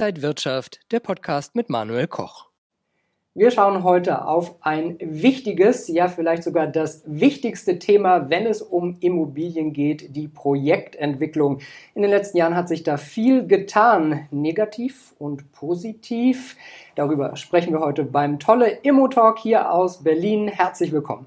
Inside Wirtschaft, der Podcast mit Manuel Koch. Wir schauen heute auf ein wichtiges, ja vielleicht sogar das wichtigste Thema, wenn es um Immobilien geht, die Projektentwicklung. In den letzten Jahren hat sich da viel getan, negativ und positiv. Darüber sprechen wir heute beim Tolle Immo Talk hier aus Berlin. Herzlich willkommen.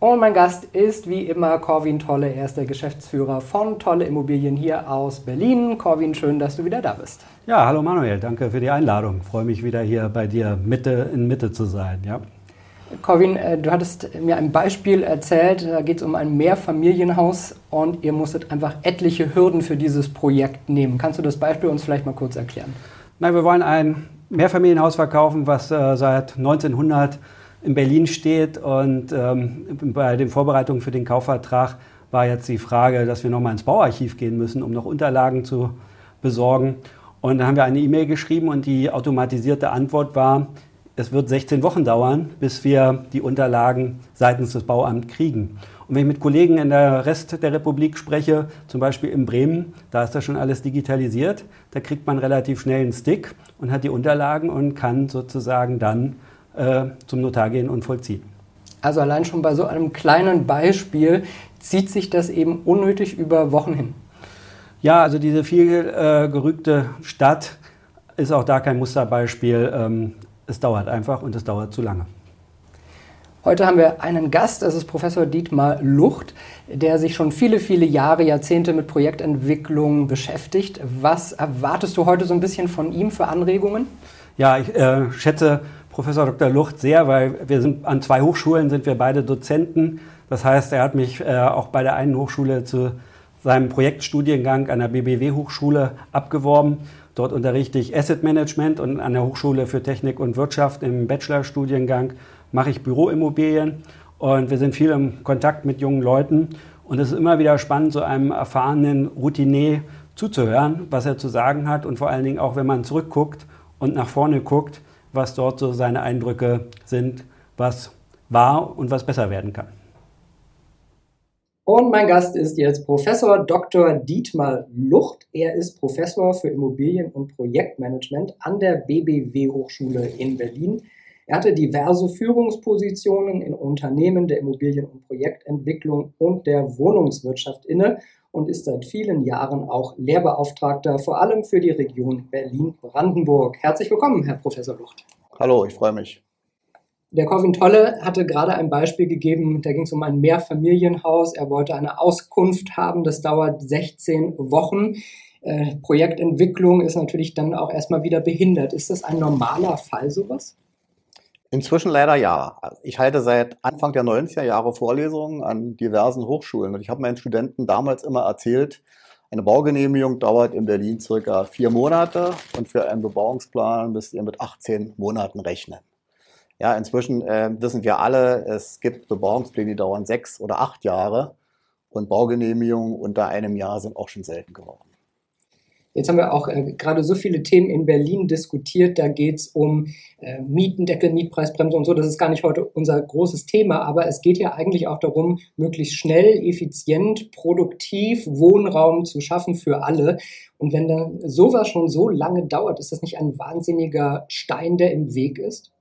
Und mein Gast ist wie immer Corwin Tolle. Er ist der Geschäftsführer von Tolle Immobilien hier aus Berlin. Corwin, schön, dass du wieder da bist. Ja, hallo Manuel, danke für die Einladung. Freue mich wieder hier bei dir Mitte in Mitte zu sein. Ja. Corwin, äh, du hattest mir ein Beispiel erzählt, da geht es um ein Mehrfamilienhaus und ihr musstet einfach etliche Hürden für dieses Projekt nehmen. Kannst du das Beispiel uns vielleicht mal kurz erklären? Nein, wir wollen ein Mehrfamilienhaus verkaufen, was äh, seit 1900 in Berlin steht. Und ähm, bei den Vorbereitungen für den Kaufvertrag war jetzt die Frage, dass wir nochmal ins Bauarchiv gehen müssen, um noch Unterlagen zu besorgen. Und dann haben wir eine E-Mail geschrieben und die automatisierte Antwort war, es wird 16 Wochen dauern, bis wir die Unterlagen seitens des Bauamts kriegen. Und wenn ich mit Kollegen in der Rest der Republik spreche, zum Beispiel in Bremen, da ist das schon alles digitalisiert, da kriegt man relativ schnell einen Stick und hat die Unterlagen und kann sozusagen dann äh, zum Notar gehen und vollziehen. Also allein schon bei so einem kleinen Beispiel zieht sich das eben unnötig über Wochen hin. Ja, also diese viel äh, gerügte Stadt ist auch da kein Musterbeispiel. Ähm, es dauert einfach und es dauert zu lange. Heute haben wir einen Gast, das ist Professor Dietmar Lucht, der sich schon viele, viele Jahre, Jahrzehnte mit Projektentwicklung beschäftigt. Was erwartest du heute so ein bisschen von ihm für Anregungen? Ja, ich äh, schätze Professor Dr. Lucht sehr, weil wir sind an zwei Hochschulen sind wir beide Dozenten. Das heißt, er hat mich äh, auch bei der einen Hochschule zu seinem Projektstudiengang an der BBW Hochschule abgeworben. Dort unterrichte ich Asset Management und an der Hochschule für Technik und Wirtschaft im Bachelorstudiengang mache ich Büroimmobilien und wir sind viel im Kontakt mit jungen Leuten und es ist immer wieder spannend, so einem erfahrenen Routinier zuzuhören, was er zu sagen hat und vor allen Dingen auch, wenn man zurückguckt und nach vorne guckt, was dort so seine Eindrücke sind, was war und was besser werden kann. Und mein Gast ist jetzt Professor Dr. Dietmar Lucht. Er ist Professor für Immobilien- und Projektmanagement an der BBW Hochschule in Berlin. Er hatte diverse Führungspositionen in Unternehmen der Immobilien- und Projektentwicklung und der Wohnungswirtschaft inne und ist seit vielen Jahren auch Lehrbeauftragter, vor allem für die Region Berlin-Brandenburg. Herzlich willkommen, Herr Professor Lucht. Hallo, ich freue mich. Der Corvin Tolle hatte gerade ein Beispiel gegeben, da ging es um ein Mehrfamilienhaus. Er wollte eine Auskunft haben, das dauert 16 Wochen. Äh, Projektentwicklung ist natürlich dann auch erstmal wieder behindert. Ist das ein normaler Fall, sowas? Inzwischen leider ja. Ich halte seit Anfang der 90er Jahre Vorlesungen an diversen Hochschulen und ich habe meinen Studenten damals immer erzählt, eine Baugenehmigung dauert in Berlin circa vier Monate und für einen Bebauungsplan müsst ihr mit 18 Monaten rechnen. Ja, inzwischen äh, wissen wir alle, es gibt Bebauungspläne, die dauern sechs oder acht Jahre und Baugenehmigungen unter einem Jahr sind auch schon selten geworden. Jetzt haben wir auch äh, gerade so viele Themen in Berlin diskutiert. Da geht es um äh, Mietendeckel, Mietpreisbremse und so. Das ist gar nicht heute unser großes Thema, aber es geht ja eigentlich auch darum, möglichst schnell, effizient, produktiv Wohnraum zu schaffen für alle. Und wenn dann sowas schon so lange dauert, ist das nicht ein wahnsinniger Stein, der im Weg ist?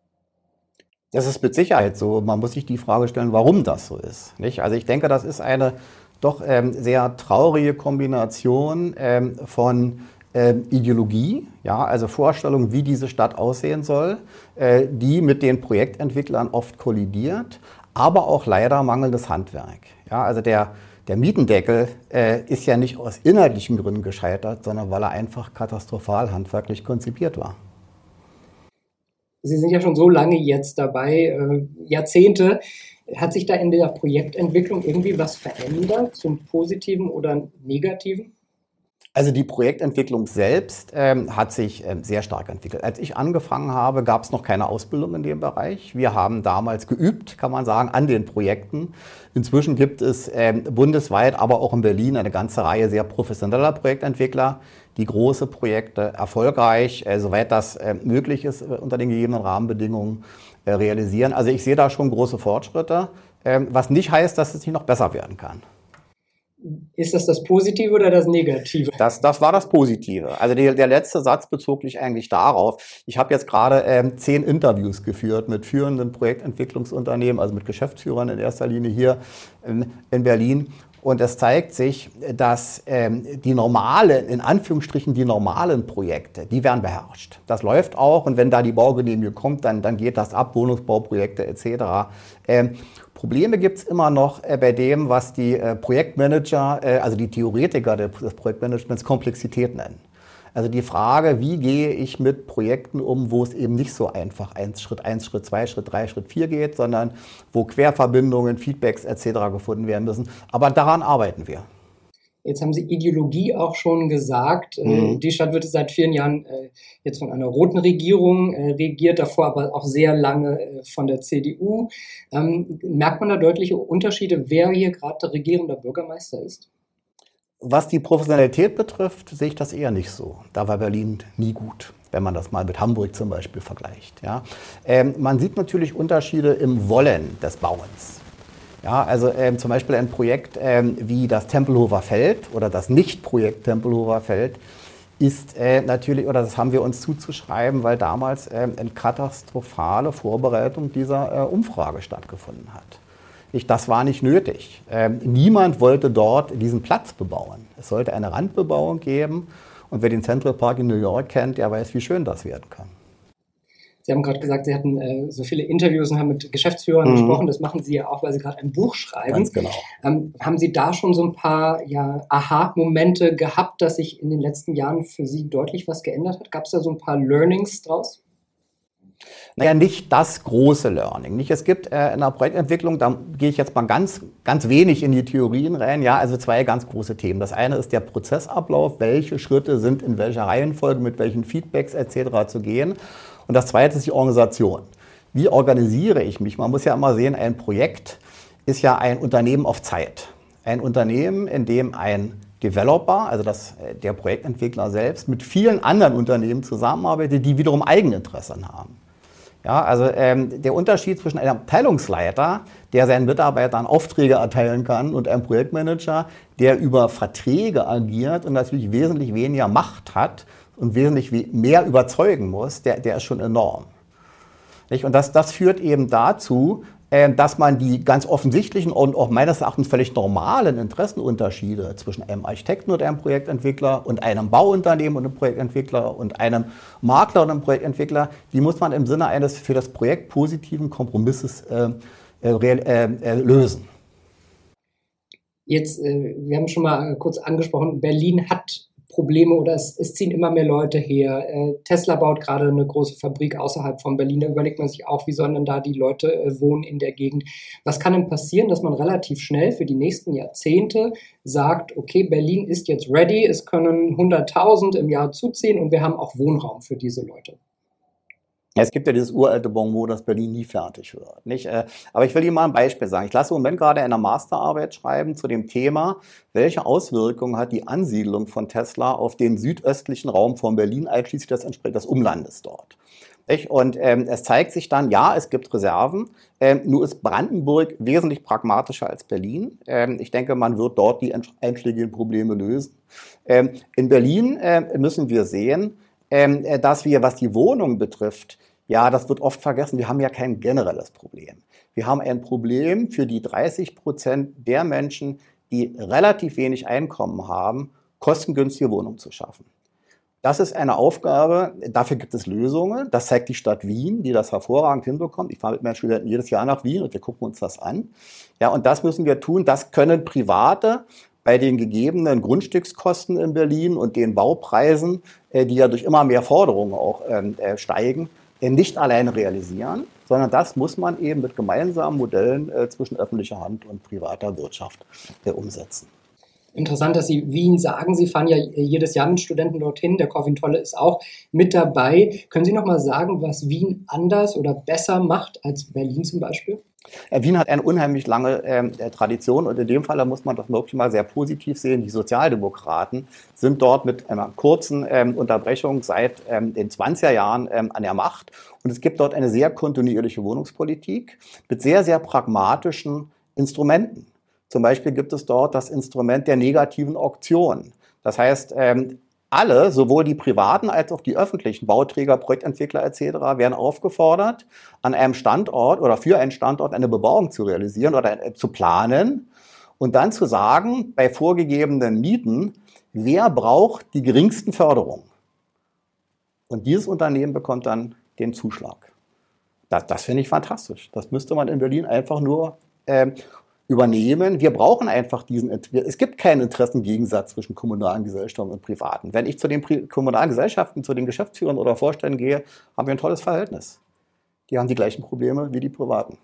Das ist mit Sicherheit so. Man muss sich die Frage stellen, warum das so ist. Nicht? Also ich denke, das ist eine doch ähm, sehr traurige Kombination ähm, von ähm, Ideologie, ja, also Vorstellung, wie diese Stadt aussehen soll, äh, die mit den Projektentwicklern oft kollidiert, aber auch leider mangelndes Handwerk. Ja, also der, der Mietendeckel äh, ist ja nicht aus inhaltlichen Gründen gescheitert, sondern weil er einfach katastrophal handwerklich konzipiert war. Sie sind ja schon so lange jetzt dabei, äh, Jahrzehnte. Hat sich da in der Projektentwicklung irgendwie was verändert, zum Positiven oder Negativen? Also die Projektentwicklung selbst ähm, hat sich ähm, sehr stark entwickelt. Als ich angefangen habe, gab es noch keine Ausbildung in dem Bereich. Wir haben damals geübt, kann man sagen, an den Projekten. Inzwischen gibt es ähm, bundesweit, aber auch in Berlin eine ganze Reihe sehr professioneller Projektentwickler, die große Projekte erfolgreich, äh, soweit das äh, möglich ist, äh, unter den gegebenen Rahmenbedingungen realisieren. Also ich sehe da schon große Fortschritte, ähm, was nicht heißt, dass es nicht noch besser werden kann. Ist das das Positive oder das Negative? Das, das war das Positive. Also die, der letzte Satz bezog sich eigentlich darauf. Ich habe jetzt gerade ähm, zehn Interviews geführt mit führenden Projektentwicklungsunternehmen, also mit Geschäftsführern in erster Linie hier in, in Berlin. Und es zeigt sich, dass ähm, die normalen, in Anführungsstrichen die normalen Projekte, die werden beherrscht. Das läuft auch und wenn da die Baugenehmigung kommt, dann, dann geht das ab, Wohnungsbauprojekte etc. Ähm, Probleme gibt es immer noch äh, bei dem, was die äh, Projektmanager, äh, also die Theoretiker des Projektmanagements Komplexität nennen. Also die Frage, wie gehe ich mit Projekten um, wo es eben nicht so einfach eins, Schritt 1, Schritt 2, Schritt 3, Schritt 4 geht, sondern wo Querverbindungen, Feedbacks etc. gefunden werden müssen. Aber daran arbeiten wir. Jetzt haben Sie Ideologie auch schon gesagt. Äh, mhm. Die Stadt wird seit vielen Jahren äh, jetzt von einer roten Regierung äh, regiert, davor aber auch sehr lange von der CDU. Ähm, merkt man da deutliche Unterschiede, wer hier gerade der regierende Bürgermeister ist? Was die Professionalität betrifft, sehe ich das eher nicht so. Da war Berlin nie gut, wenn man das mal mit Hamburg zum Beispiel vergleicht. Ja. Ähm, man sieht natürlich Unterschiede im Wollen des Bauens. Ja, also ähm, zum Beispiel ein Projekt ähm, wie das Tempelhofer Feld oder das Nicht-Projekt Tempelhofer Feld ist äh, natürlich, oder das haben wir uns zuzuschreiben, weil damals ähm, eine katastrophale Vorbereitung dieser äh, Umfrage stattgefunden hat. Ich, das war nicht nötig. Ähm, niemand wollte dort diesen Platz bebauen. Es sollte eine Randbebauung geben. Und wer den Central Park in New York kennt, der weiß, wie schön das werden kann. Sie haben gerade gesagt, Sie hatten äh, so viele Interviews und haben mit Geschäftsführern mhm. gesprochen. Das machen Sie ja auch, weil Sie gerade ein Buch schreiben. Ganz genau. Ähm, haben Sie da schon so ein paar ja, Aha-Momente gehabt, dass sich in den letzten Jahren für Sie deutlich was geändert hat? Gab es da so ein paar Learnings draus? Naja, nicht das große Learning. Nicht? Es gibt äh, in der Projektentwicklung, da gehe ich jetzt mal ganz, ganz wenig in die Theorien rein, ja, also zwei ganz große Themen. Das eine ist der Prozessablauf, welche Schritte sind in welcher Reihenfolge, mit welchen Feedbacks etc. zu gehen. Und das zweite ist die Organisation. Wie organisiere ich mich? Man muss ja immer sehen, ein Projekt ist ja ein Unternehmen auf Zeit. Ein Unternehmen, in dem ein Developer, also das, äh, der Projektentwickler selbst, mit vielen anderen Unternehmen zusammenarbeitet, die wiederum Eigeninteresse haben. Ja, also ähm, der Unterschied zwischen einem Abteilungsleiter, der seinen Mitarbeitern Aufträge erteilen kann, und einem Projektmanager, der über Verträge agiert und natürlich wesentlich weniger Macht hat und wesentlich mehr überzeugen muss, der, der ist schon enorm. Und das, das führt eben dazu, dass man die ganz offensichtlichen und auch meines Erachtens völlig normalen Interessenunterschiede zwischen einem Architekten und einem Projektentwickler und einem Bauunternehmen und einem Projektentwickler und einem Makler und einem Projektentwickler, die muss man im Sinne eines für das Projekt positiven Kompromisses äh, äh, äh, äh lösen. Jetzt, äh, wir haben schon mal kurz angesprochen, Berlin hat Probleme oder es, es ziehen immer mehr Leute her. Äh, Tesla baut gerade eine große Fabrik außerhalb von Berlin. Da überlegt man sich auch, wie sollen denn da die Leute äh, wohnen in der Gegend. Was kann denn passieren, dass man relativ schnell für die nächsten Jahrzehnte sagt, okay, Berlin ist jetzt ready, es können 100.000 im Jahr zuziehen und wir haben auch Wohnraum für diese Leute? Es gibt ja dieses uralte Bonmot, dass Berlin nie fertig wird. Nicht? Äh, aber ich will Ihnen mal ein Beispiel sagen. Ich lasse im Moment gerade eine Masterarbeit schreiben zu dem Thema, welche Auswirkungen hat die Ansiedlung von Tesla auf den südöstlichen Raum von Berlin, einschließlich des, des Umlandes dort. Und ähm, es zeigt sich dann, ja, es gibt Reserven, ähm, nur ist Brandenburg wesentlich pragmatischer als Berlin. Ähm, ich denke, man wird dort die einschlägigen Probleme lösen. Ähm, in Berlin äh, müssen wir sehen, ähm, äh, dass wir, was die Wohnung betrifft, ja, das wird oft vergessen, wir haben ja kein generelles Problem. Wir haben ein Problem für die 30 Prozent der Menschen, die relativ wenig Einkommen haben, kostengünstige Wohnungen zu schaffen. Das ist eine Aufgabe, dafür gibt es Lösungen. Das zeigt die Stadt Wien, die das hervorragend hinbekommt. Ich fahre mit meinen Studenten jedes Jahr nach Wien und wir gucken uns das an. Ja, und das müssen wir tun. Das können Private bei den gegebenen Grundstückskosten in Berlin und den Baupreisen, äh, die ja durch immer mehr Forderungen auch ähm, äh, steigen, nicht alleine realisieren, sondern das muss man eben mit gemeinsamen Modellen äh, zwischen öffentlicher Hand und privater Wirtschaft äh, umsetzen. Interessant, dass Sie Wien sagen. Sie fahren ja jedes Jahr mit Studenten dorthin. Der Corvin Tolle ist auch mit dabei. Können Sie noch mal sagen, was Wien anders oder besser macht als Berlin zum Beispiel? Äh, Wien hat eine unheimlich lange ähm, äh, Tradition und in dem Fall muss man das wirklich mal sehr positiv sehen. Die Sozialdemokraten sind dort mit einer kurzen ähm, Unterbrechung seit ähm, den 20er Jahren ähm, an der Macht und es gibt dort eine sehr kontinuierliche Wohnungspolitik mit sehr, sehr pragmatischen Instrumenten. Zum Beispiel gibt es dort das Instrument der negativen Auktion. Das heißt, ähm, alle, sowohl die privaten als auch die öffentlichen Bauträger, Projektentwickler etc., werden aufgefordert, an einem Standort oder für einen Standort eine Bebauung zu realisieren oder äh, zu planen und dann zu sagen, bei vorgegebenen Mieten, wer braucht die geringsten Förderungen. Und dieses Unternehmen bekommt dann den Zuschlag. Das, das finde ich fantastisch. Das müsste man in Berlin einfach nur äh, übernehmen. Wir brauchen einfach diesen, es gibt keinen Interessengegensatz zwischen kommunalen Gesellschaften und privaten. Wenn ich zu den kommunalen Gesellschaften, zu den Geschäftsführern oder Vorständen gehe, haben wir ein tolles Verhältnis. Die haben die gleichen Probleme wie die privaten.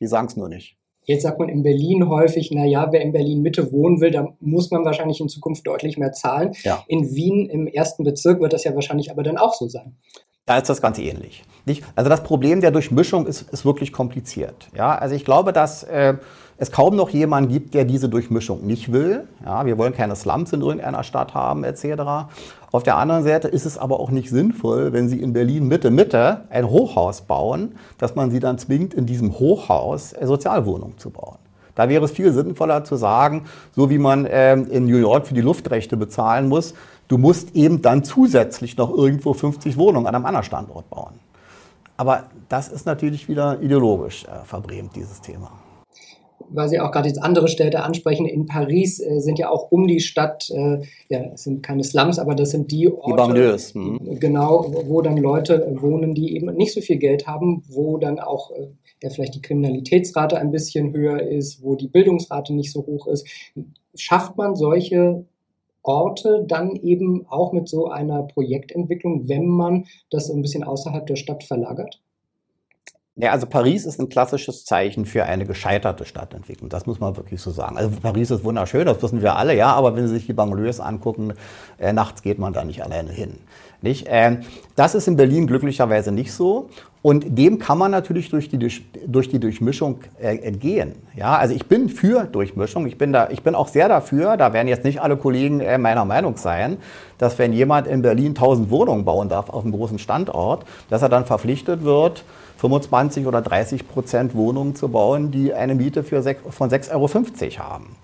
Die sagen es nur nicht. Jetzt sagt man in Berlin häufig, na ja, wer in Berlin Mitte wohnen will, da muss man wahrscheinlich in Zukunft deutlich mehr zahlen. Ja. In Wien im ersten Bezirk wird das ja wahrscheinlich aber dann auch so sein. Da ist das Ganze ähnlich. Nicht? Also das Problem der Durchmischung ist, ist wirklich kompliziert. Ja, also ich glaube, dass äh, es kaum noch jemanden gibt, der diese Durchmischung nicht will. Ja, wir wollen keine Slums in irgendeiner Stadt haben etc. Auf der anderen Seite ist es aber auch nicht sinnvoll, wenn Sie in Berlin Mitte Mitte ein Hochhaus bauen, dass man Sie dann zwingt, in diesem Hochhaus Sozialwohnungen zu bauen. Da wäre es viel sinnvoller zu sagen, so wie man äh, in New York für die Luftrechte bezahlen muss, Du musst eben dann zusätzlich noch irgendwo 50 Wohnungen an einem anderen Standort bauen. Aber das ist natürlich wieder ideologisch äh, verbrämt, dieses Thema. Weil Sie auch gerade jetzt andere Städte ansprechen, in Paris äh, sind ja auch um die Stadt, äh, ja, es sind keine Slums, aber das sind die Orte, die Banlieues, mhm. genau, wo dann Leute wohnen, die eben nicht so viel Geld haben, wo dann auch äh, ja, vielleicht die Kriminalitätsrate ein bisschen höher ist, wo die Bildungsrate nicht so hoch ist. Schafft man solche Orte dann eben auch mit so einer Projektentwicklung, wenn man das ein bisschen außerhalb der Stadt verlagert? Ja, also Paris ist ein klassisches Zeichen für eine gescheiterte Stadtentwicklung. Das muss man wirklich so sagen. Also Paris ist wunderschön, das wissen wir alle, ja, aber wenn Sie sich die Banlieues angucken, äh, nachts geht man da nicht alleine hin. Nicht? Ähm, das ist in Berlin glücklicherweise nicht so. Und dem kann man natürlich durch die, durch die Durchmischung äh, entgehen. Ja, also ich bin für Durchmischung. Ich bin, da, ich bin auch sehr dafür, da werden jetzt nicht alle Kollegen äh, meiner Meinung sein, dass wenn jemand in Berlin 1000 Wohnungen bauen darf auf einem großen Standort, dass er dann verpflichtet wird, 25 oder 30 Prozent Wohnungen zu bauen, die eine Miete für 6, von 6,50 Euro haben.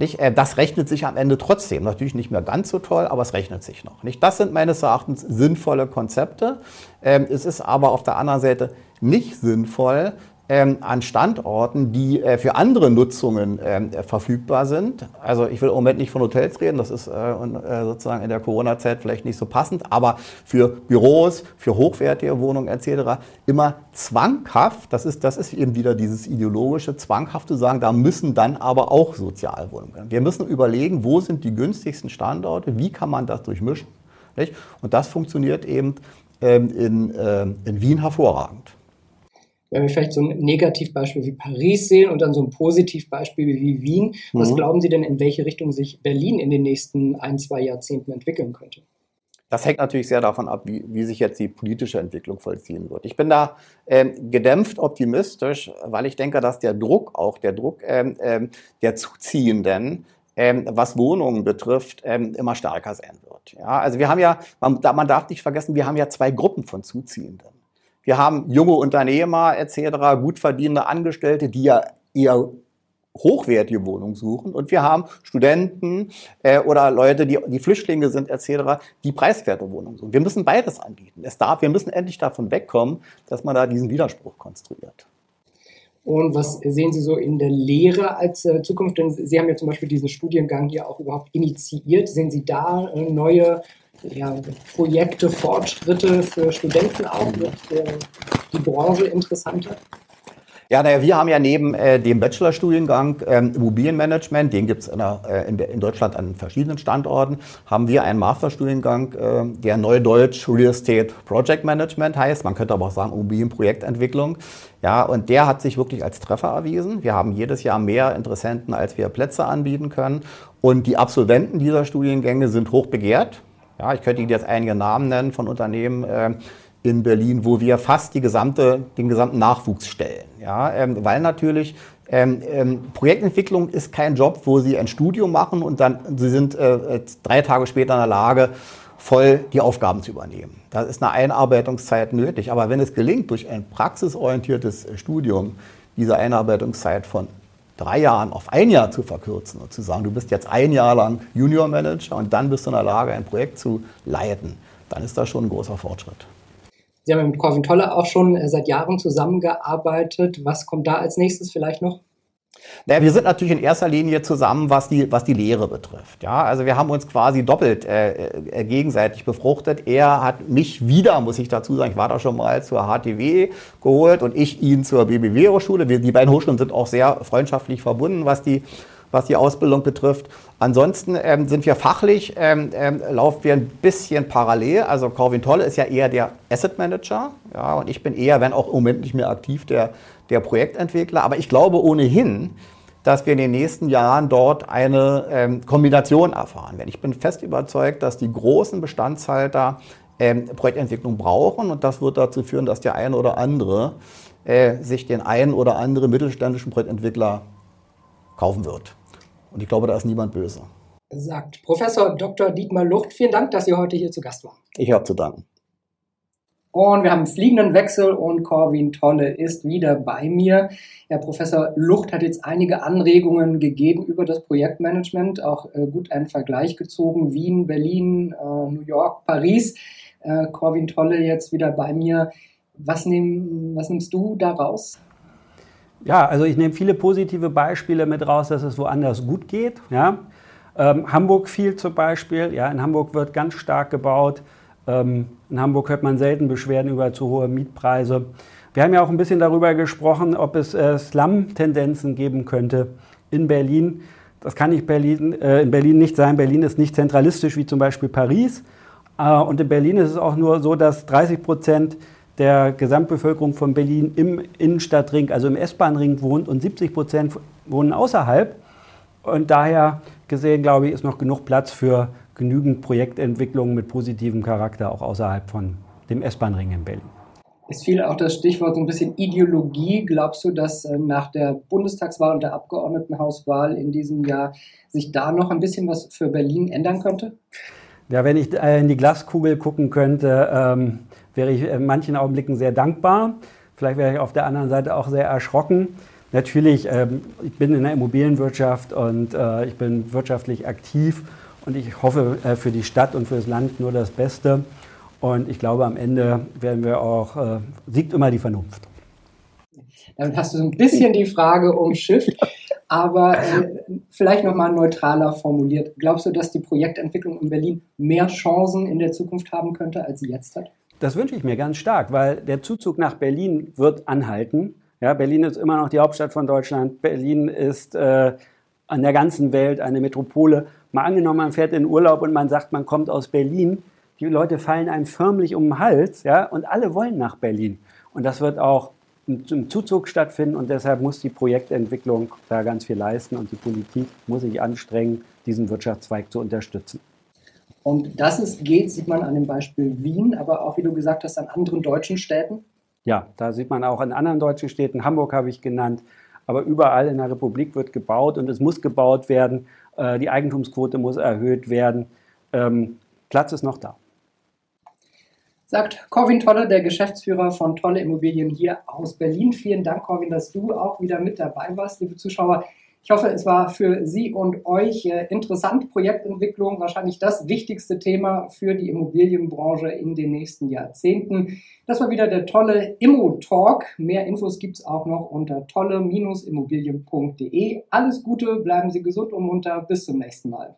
Nicht? Äh, das rechnet sich am Ende trotzdem. Natürlich nicht mehr ganz so toll, aber es rechnet sich noch. Nicht? Das sind meines Erachtens sinnvolle Konzepte. Ähm, es ist aber auf der anderen Seite nicht sinnvoll, ähm, an Standorten, die äh, für andere Nutzungen ähm, verfügbar sind. Also ich will im Moment nicht von Hotels reden, das ist äh, äh, sozusagen in der Corona-Zeit vielleicht nicht so passend, aber für Büros, für hochwertige Wohnungen etc. immer zwanghaft, das ist, das ist eben wieder dieses ideologische, zwanghaft zu sagen, da müssen dann aber auch Sozialwohnungen. Wir müssen überlegen, wo sind die günstigsten Standorte, wie kann man das durchmischen. Nicht? Und das funktioniert eben ähm, in, in Wien hervorragend wenn wir vielleicht so ein Negativbeispiel wie Paris sehen und dann so ein Positivbeispiel wie Wien, mhm. was glauben Sie denn, in welche Richtung sich Berlin in den nächsten ein, zwei Jahrzehnten entwickeln könnte? Das hängt natürlich sehr davon ab, wie, wie sich jetzt die politische Entwicklung vollziehen wird. Ich bin da ähm, gedämpft optimistisch, weil ich denke, dass der Druck, auch der Druck ähm, ähm, der Zuziehenden, ähm, was Wohnungen betrifft, ähm, immer stärker sein wird. Ja, also wir haben ja, man, man darf nicht vergessen, wir haben ja zwei Gruppen von Zuziehenden. Wir haben junge Unternehmer etc., gut verdienende Angestellte, die ja eher hochwertige Wohnungen suchen. Und wir haben Studenten äh, oder Leute, die, die Flüchtlinge sind etc., die preiswerte Wohnungen suchen. Wir müssen beides anbieten. Es darf, wir müssen endlich davon wegkommen, dass man da diesen Widerspruch konstruiert. Und was sehen Sie so in der Lehre als äh, Zukunft? Denn Sie haben ja zum Beispiel diesen Studiengang hier auch überhaupt initiiert. Sehen Sie da äh, neue ja, Projekte, Fortschritte für Studenten auch? Wird die Branche interessanter? Ja, naja, wir haben ja neben äh, dem Bachelorstudiengang ähm, Immobilienmanagement, den gibt es in, äh, in, in, Deutschland an verschiedenen Standorten, haben wir einen Masterstudiengang, äh, der Neudeutsch Real Estate Project Management heißt. Man könnte aber auch sagen Immobilienprojektentwicklung. Ja, und der hat sich wirklich als Treffer erwiesen. Wir haben jedes Jahr mehr Interessenten, als wir Plätze anbieten können. Und die Absolventen dieser Studiengänge sind hoch begehrt. Ja, ich könnte Ihnen jetzt einige Namen nennen von Unternehmen äh, in Berlin, wo wir fast die gesamte, den gesamten Nachwuchs stellen. Ja, ähm, weil natürlich ähm, ähm, Projektentwicklung ist kein Job, wo Sie ein Studium machen und dann Sie sind äh, drei Tage später in der Lage, voll die Aufgaben zu übernehmen. Da ist eine Einarbeitungszeit nötig. Aber wenn es gelingt, durch ein praxisorientiertes Studium diese Einarbeitungszeit von drei Jahren auf ein Jahr zu verkürzen und zu sagen, du bist jetzt ein Jahr lang Junior Manager und dann bist du in der Lage, ein Projekt zu leiten, dann ist das schon ein großer Fortschritt. Sie haben mit Corvin Tolle auch schon äh, seit Jahren zusammengearbeitet. Was kommt da als nächstes vielleicht noch? Naja, wir sind natürlich in erster Linie zusammen, was die, was die Lehre betrifft. Ja, also wir haben uns quasi doppelt äh, äh gegenseitig befruchtet. Er hat mich wieder, muss ich dazu sagen, ich war da schon mal zur HTW geholt und ich ihn zur BBW-Hochschule. Die beiden Hochschulen sind auch sehr freundschaftlich verbunden, was die was die Ausbildung betrifft. Ansonsten ähm, sind wir fachlich, ähm, ähm, laufen wir ein bisschen parallel. Also Corvin Tolle ist ja eher der Asset Manager ja, und ich bin eher, wenn auch im Moment nicht mehr aktiv, der, der Projektentwickler. Aber ich glaube ohnehin, dass wir in den nächsten Jahren dort eine ähm, Kombination erfahren werden. Ich bin fest überzeugt, dass die großen Bestandshalter ähm, Projektentwicklung brauchen und das wird dazu führen, dass der eine oder andere äh, sich den einen oder anderen mittelständischen Projektentwickler kaufen wird. Und ich glaube, da ist niemand böse. Sagt Professor Dr. Dietmar Lucht. Vielen Dank, dass Sie heute hier zu Gast waren. Ich habe zu danken. Und wir haben einen fliegenden Wechsel und Corwin Tolle ist wieder bei mir. Herr Professor Lucht hat jetzt einige Anregungen gegeben über das Projektmanagement, auch äh, gut einen Vergleich gezogen. Wien, Berlin, äh, New York, Paris. Äh, Corwin Tolle jetzt wieder bei mir. Was, nehm, was nimmst du daraus? Ja, also ich nehme viele positive Beispiele mit raus, dass es woanders gut geht. Ja. Ähm, Hamburg viel zum Beispiel. Ja, in Hamburg wird ganz stark gebaut. Ähm, in Hamburg hört man selten Beschwerden über zu hohe Mietpreise. Wir haben ja auch ein bisschen darüber gesprochen, ob es äh, Slum-Tendenzen geben könnte in Berlin. Das kann nicht Berlin, äh, in Berlin nicht sein. Berlin ist nicht zentralistisch wie zum Beispiel Paris. Äh, und in Berlin ist es auch nur so, dass 30 Prozent der Gesamtbevölkerung von Berlin im Innenstadtring, also im S-Bahn-Ring wohnt und 70 Prozent wohnen außerhalb. Und daher gesehen, glaube ich, ist noch genug Platz für genügend Projektentwicklungen mit positivem Charakter auch außerhalb von dem S-Bahn-Ring in Berlin. Es fiel auch das Stichwort so ein bisschen Ideologie. Glaubst du, dass äh, nach der Bundestagswahl und der Abgeordnetenhauswahl in diesem Jahr sich da noch ein bisschen was für Berlin ändern könnte? Ja, wenn ich äh, in die Glaskugel gucken könnte, ähm, wäre ich in manchen Augenblicken sehr dankbar. Vielleicht wäre ich auf der anderen Seite auch sehr erschrocken. Natürlich, ähm, ich bin in der Immobilienwirtschaft und äh, ich bin wirtschaftlich aktiv und ich hoffe äh, für die Stadt und für das Land nur das Beste. Und ich glaube, am Ende werden wir auch, äh, siegt immer die Vernunft. Damit hast du so ein bisschen die Frage umschifft, aber äh, vielleicht nochmal neutraler formuliert. Glaubst du, dass die Projektentwicklung in Berlin mehr Chancen in der Zukunft haben könnte, als sie jetzt hat? Das wünsche ich mir ganz stark, weil der Zuzug nach Berlin wird anhalten. Ja, Berlin ist immer noch die Hauptstadt von Deutschland. Berlin ist äh, an der ganzen Welt eine Metropole. Mal angenommen, man fährt in Urlaub und man sagt, man kommt aus Berlin. Die Leute fallen einem förmlich um den Hals, ja, und alle wollen nach Berlin. Und das wird auch im Zuzug stattfinden und deshalb muss die Projektentwicklung da ganz viel leisten und die Politik muss sich anstrengen, diesen Wirtschaftszweig zu unterstützen. Und dass es geht, sieht man an dem Beispiel Wien, aber auch, wie du gesagt hast, an anderen deutschen Städten. Ja, da sieht man auch in anderen deutschen Städten. Hamburg habe ich genannt. Aber überall in der Republik wird gebaut und es muss gebaut werden. Äh, die Eigentumsquote muss erhöht werden. Ähm, Platz ist noch da. Sagt Corwin Tolle, der Geschäftsführer von Tolle Immobilien hier aus Berlin. Vielen Dank, Corwin, dass du auch wieder mit dabei warst, liebe Zuschauer. Ich hoffe, es war für Sie und euch äh, interessant. Projektentwicklung, wahrscheinlich das wichtigste Thema für die Immobilienbranche in den nächsten Jahrzehnten. Das war wieder der tolle Immo-Talk. Mehr Infos gibt es auch noch unter tolle-immobilien.de. Alles Gute, bleiben Sie gesund und munter. Bis zum nächsten Mal.